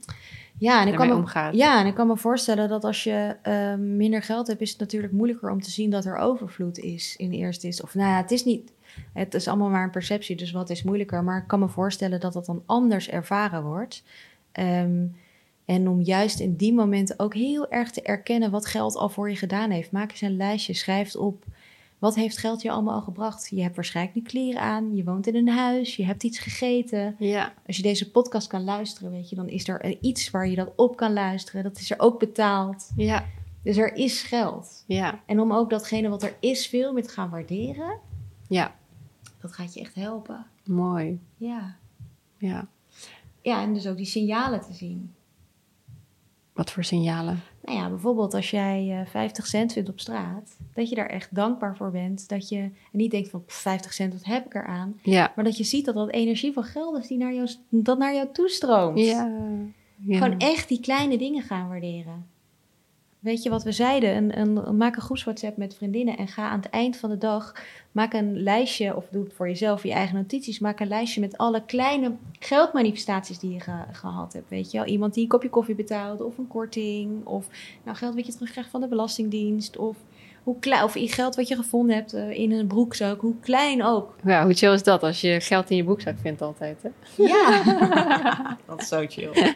Ja, en ik kan me, omgaat. ja, en ik kan me voorstellen dat als je ehm, minder geld hebt, is het natuurlijk moeilijker om te zien dat er overvloed is in eerste is. Of nou ja, het is niet. Het is allemaal maar een perceptie, dus wat is moeilijker. Maar ik kan me voorstellen dat dat dan anders ervaren wordt. Ehm, en om juist in die momenten ook heel erg te erkennen wat geld al voor je gedaan heeft. Maak eens een lijstje, schrijf op. Wat heeft geld je allemaal al gebracht? Je hebt waarschijnlijk nu kleren aan, je woont in een huis, je hebt iets gegeten. Ja, Als je deze podcast kan luisteren, weet je, dan is er iets waar je dat op kan luisteren. Dat is er ook betaald. ja, Dus er is geld. ja, En om ook datgene wat er is veel meer te gaan waarderen, ja. dat gaat je echt helpen. Mooi. Ja. Ja. Ja, en dus ook die signalen te zien. Wat voor signalen? Nou ja, bijvoorbeeld als jij eh, 50 cent vindt op straat, dat je daar echt dankbaar voor bent. Dat je en niet denkt van "Pff, 50 cent, wat heb ik eraan? Ja. Maar dat je ziet dat dat energie van geld is die naar jou, dat naar jou toestroomt. Ja. ja. Gewoon echt die kleine dingen gaan waarderen. Weet je wat we zeiden? Een, een, maak een groeps WhatsApp met vriendinnen en ga aan het eind van de dag. Maak een lijstje, of doe het voor jezelf, je eigen notities. Maak een lijstje met alle kleine geldmanifestaties die je ge- gehad hebt. Weet je wel? Iemand die een kopje koffie betaalde, of een korting. Of nou, geld wat je terugkrijgt van de Belastingdienst. Of, hoe klein, of geld wat je gevonden hebt eh, in een broekzak. Hoe klein ook. Ja, hoe chill is dat als je geld in je broekzak vindt altijd, hè? Ja, [laughs] dat is zo chill. [laughs]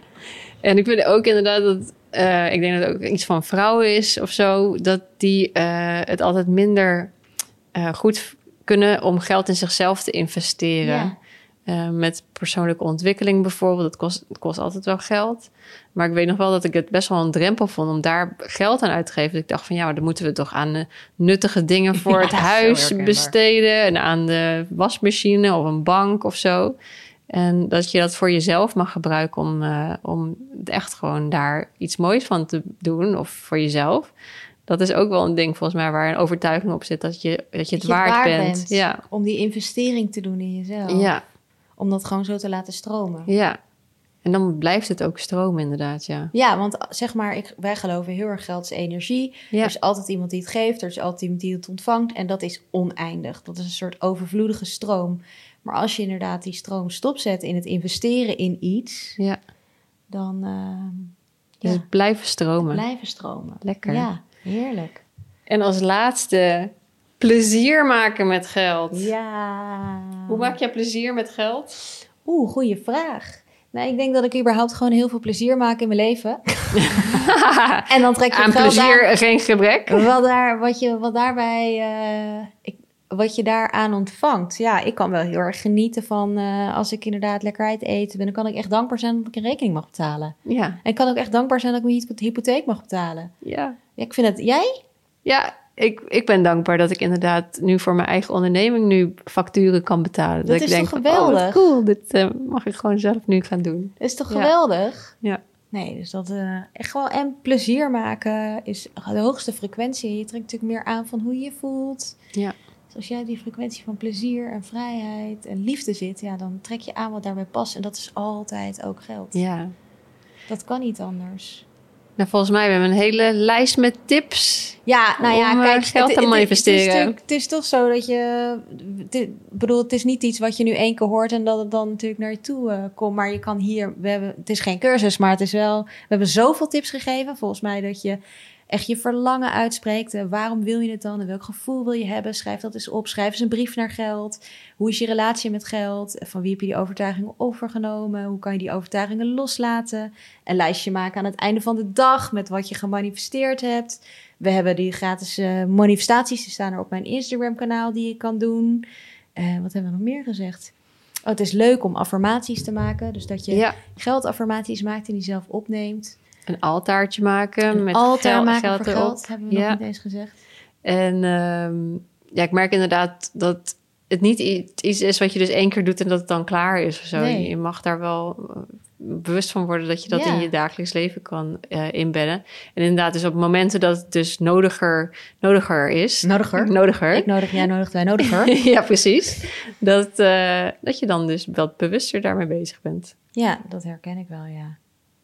En ik vind ook inderdaad dat eh, ik denk dat het ook iets van vrouwen is of zo, dat die eh, het altijd minder eh, goed kunnen om geld in zichzelf te investeren. Ja. Met persoonlijke ontwikkeling bijvoorbeeld, dat kost, dat kost altijd wel geld. Maar ik weet nog wel dat ik het best wel een drempel vond om daar geld aan uit te geven. Dus ik dacht van ja, maar dan moeten we toch aan nuttige dingen voor [laughs] Ja, het huis besteden. En aan de wasmachine of een bank of zo. En dat je dat voor jezelf mag gebruiken om, eh, om echt gewoon daar iets moois van te doen. Of voor jezelf. Dat is ook wel een ding volgens mij waar een overtuiging op zit. Dat je, dat je het je waard, waard bent. bent. Ja. Om die investering te doen in jezelf. Ja, Om dat gewoon zo te laten stromen. ja. En dan blijft het ook stromen inderdaad, ja. Ja, want zeg maar, ik, wij geloven heel erg geld is energie. Ja. Er is altijd iemand die het geeft, er is altijd iemand die het ontvangt. En dat is oneindig. Dat is een soort overvloedige stroom. Maar als je inderdaad die stroom stopzet in het investeren in iets, ja. dan ehm, Dus ja, het blijven stromen. blijven stromen. Lekker. Ja, heerlijk. En als laatste, plezier maken met geld. Ja. Hoe maak jij plezier met geld? Oeh, goede vraag. Nou, ik denk dat ik überhaupt gewoon heel veel plezier maak in mijn leven. [laughs] en dan trek je Aan het geld plezier aan. geen gebrek. Wat, daar, wat, je, wat daarbij, eh, ik, wat je daaraan ontvangt. Ja, ik kan wel heel erg genieten van eh, als ik inderdaad lekker uit eten ben. Dan kan ik echt dankbaar zijn dat ik een rekening mag betalen. Ja, En ik kan ook echt dankbaar zijn dat ik mijn hypo- hypotheek mag betalen. ja. Ja, ik vind het, jij? Ja, ik, ik ben dankbaar dat ik inderdaad nu voor mijn eigen onderneming nu facturen kan betalen. Dat is denk toch van, oh, geweldig? cool, dit eh, mag ik gewoon zelf nu gaan doen. Is toch Ja. geweldig? Ja. Nee, dus dat eh, echt gewoon en plezier maken is de hoogste frequentie. Je trekt natuurlijk meer aan van hoe je je voelt. Ja. Dus als jij die frequentie van plezier en vrijheid en liefde zit, ja, dan trek je aan wat daarbij past. En dat is altijd ook geld. Ja. Dat kan niet anders. Nou, volgens mij hebben we een hele lijst met tips. Ja, nou ja, Om, eh, kijk, geld te Het, manifesteren. het is toch zo dat je, bedoel, het is niet iets wat je nu één keer hoort en dat het dan natuurlijk naar je toe eh, komt. Maar je kan hier, we hebben, het is geen cursus, maar het is wel, we hebben zoveel tips gegeven. Volgens mij dat je echt je verlangen uitspreekt. Eh, waarom wil je het dan? En welk gevoel wil je hebben? Schrijf dat eens op. Schrijf eens een brief naar geld. Hoe is je relatie met geld? Van wie heb je die overtuigingen overgenomen? Hoe kan je die overtuigingen loslaten? Een lijstje maken aan het einde van de dag met wat je gemanifesteerd hebt. We hebben die gratis eh, manifestaties, die staan er op mijn Instagram-kanaal die je kan doen. Eh, wat hebben we nog meer gezegd? Oh, het is leuk om affirmaties te maken. Dus dat je Ja. geldaffirmaties maakt en die zelf opneemt. Een altaartje maken Een met altaar gel- maken geld voor erop. geld, hebben we Ja. nog niet eens gezegd. En ehm, ja, ik merk inderdaad dat het niet iets is wat je dus één keer doet en dat het dan klaar is of zo. Nee. Je mag daar wel eh, bewust van worden dat je dat Ja. in je dagelijks leven kan eh, inbedden. En inderdaad, dus op momenten dat het dus nodiger, nodiger is. Nodiger? Nodiger. Ik nodig, jij nodigt, wij nodiger. [laughs] ja, precies. Dat, eh, dat je dan dus wat bewuster daarmee bezig bent. ja, dat herken ik wel, ja.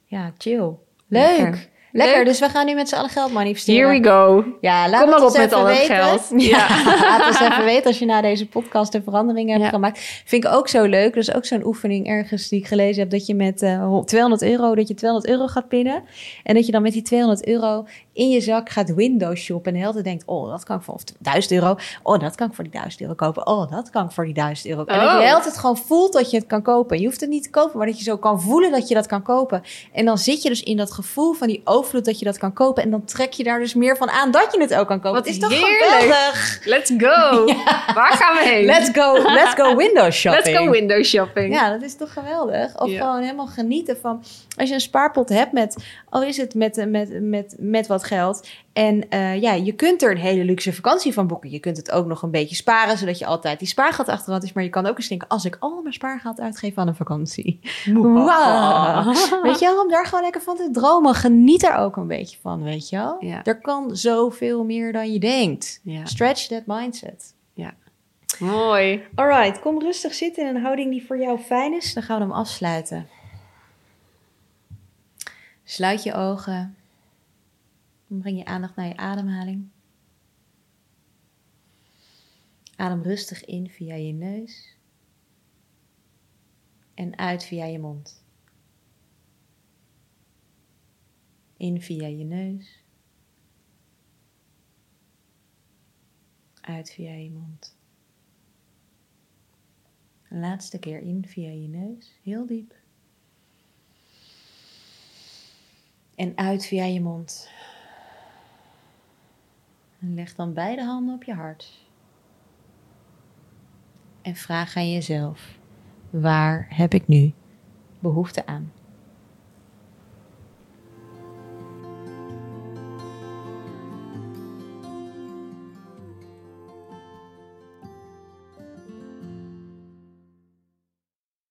Ja, chill. Leuk. Lekker. Leuk. dus we gaan nu met z'n allen geld manifesteren. Here we go. Ja, laat Kom het maar op met al het geld. Ja, [laughs] laat ons even weten als je na deze podcast een verandering hebt Ja. gemaakt. Vind ik ook zo leuk. Dat is ook zo'n oefening ergens die ik gelezen heb. Dat je met eh 200 euro, dat je 200 euro gaat pinnen. En dat je dan met die 200 euro in je zak gaat window shoppen. En tijd denkt, oh, dat kan ik voor of 1000 euro. Oh, dat kan ik voor die 1000 euro kopen. Oh, dat kan ik voor die 1000 euro. En dat je Oh. de hele tijd gewoon voelt dat je het kan kopen. Je hoeft het niet te kopen, maar dat je zo kan voelen dat je dat kan kopen. En dan zit je dus in dat gevoel van die overvloed dat je dat kan kopen. En dan trek je daar dus meer van aan dat je het ook kan kopen. Wat is toch geweldig? Let's go. [laughs] Waar gaan we heen? Let's go, let's go window shopping. Let's go window shopping. Ja, dat is toch geweldig? Of Ja. gewoon helemaal genieten van... Als je een spaarpot hebt met... Al is het met, met, met, met wat geld... En eh, ja, je kunt er een hele luxe vakantie van boeken. Je kunt het ook nog een beetje sparen... zodat je altijd die spaargeld achterhand is. Maar je kan ook eens denken... als ik al mijn spaargeld uitgeef aan een vakantie... Wauw. Weet je wel, om daar gewoon lekker van te dromen. Geniet er ook een beetje van, weet je wel? Ja. Er kan zoveel meer dan je denkt. Ja. Stretch that mindset. Mooi. Alright, kom rustig zitten in een houding die voor jou fijn is. Dan gaan we hem afsluiten. Sluit je ogen. Dan breng je aandacht naar je ademhaling. Adem rustig in via je neus. En uit via je mond. In via je neus. Uit via je mond. Laatste keer in via je neus, heel diep. En uit via je mond. En leg dan beide handen op je hart. En vraag aan jezelf: waar heb ik nu behoefte aan?